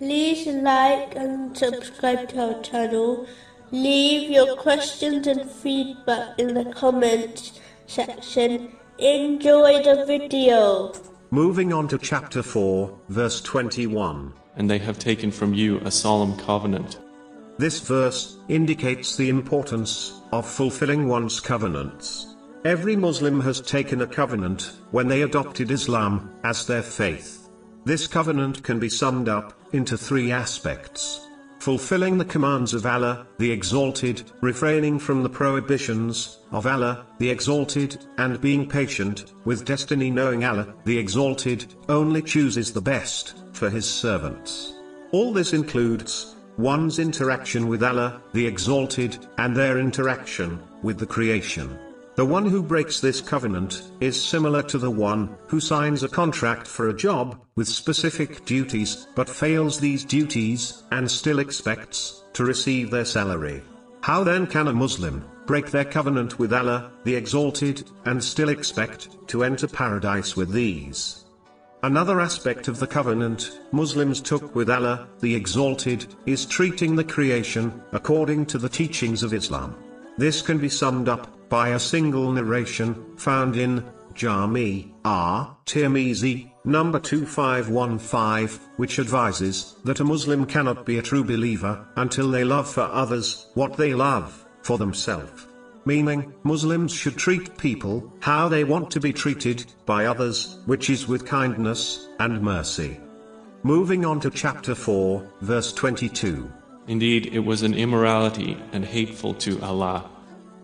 like and subscribe to our channel. Leave your questions and feedback in the comments section. Enjoy the video. Moving on to chapter 4, verse 21. And they have taken from you a solemn covenant. This verse indicates the importance of fulfilling one's covenants. Every Muslim has taken a covenant when they adopted Islam as their faith. This covenant can be summed up into three aspects fulfilling the commands of Allah, the Exalted, refraining from the prohibitions of Allah, the Exalted, and being patient with destiny, knowing Allah, the Exalted, only chooses the best for His servants. All this includes one's interaction with Allah, the Exalted, and their interaction with the creation. The one who breaks this covenant is similar to the one who signs a contract for a job with specific duties but fails these duties and still expects to receive their salary. How then can a Muslim break their covenant with Allah, the Exalted, and still expect to enter paradise with these? Another aspect of the covenant Muslims took with Allah, the Exalted, is treating the creation according to the teachings of Islam. This can be summed up by a single narration, found in Jami At Tirmizi, number 2515, which advises that a Muslim cannot be a true believer until they love for others what they love for themselves. Meaning, Muslims should treat people how they want to be treated by others, which is with kindness and mercy. Moving on to chapter 4, verse 22. Indeed, it was an immorality and hateful to Allah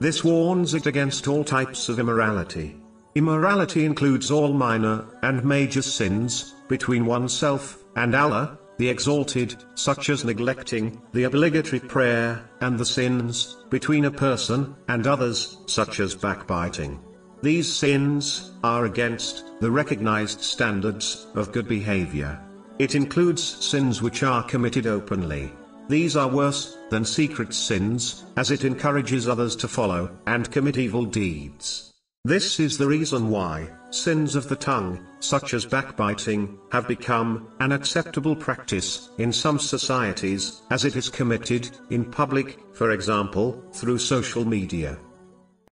this warns it against all types of immorality. Immorality includes all minor and major sins between oneself and Allah, the Exalted, such as neglecting the obligatory prayer, and the sins between a person and others, such as backbiting. These sins are against the recognized standards of good behavior. It includes sins which are committed openly, these are worse than secret sins, as it encourages others to follow and commit evil deeds. This is the reason why sins of the tongue, such as backbiting, have become an acceptable practice in some societies, as it is committed in public, for example, through social media.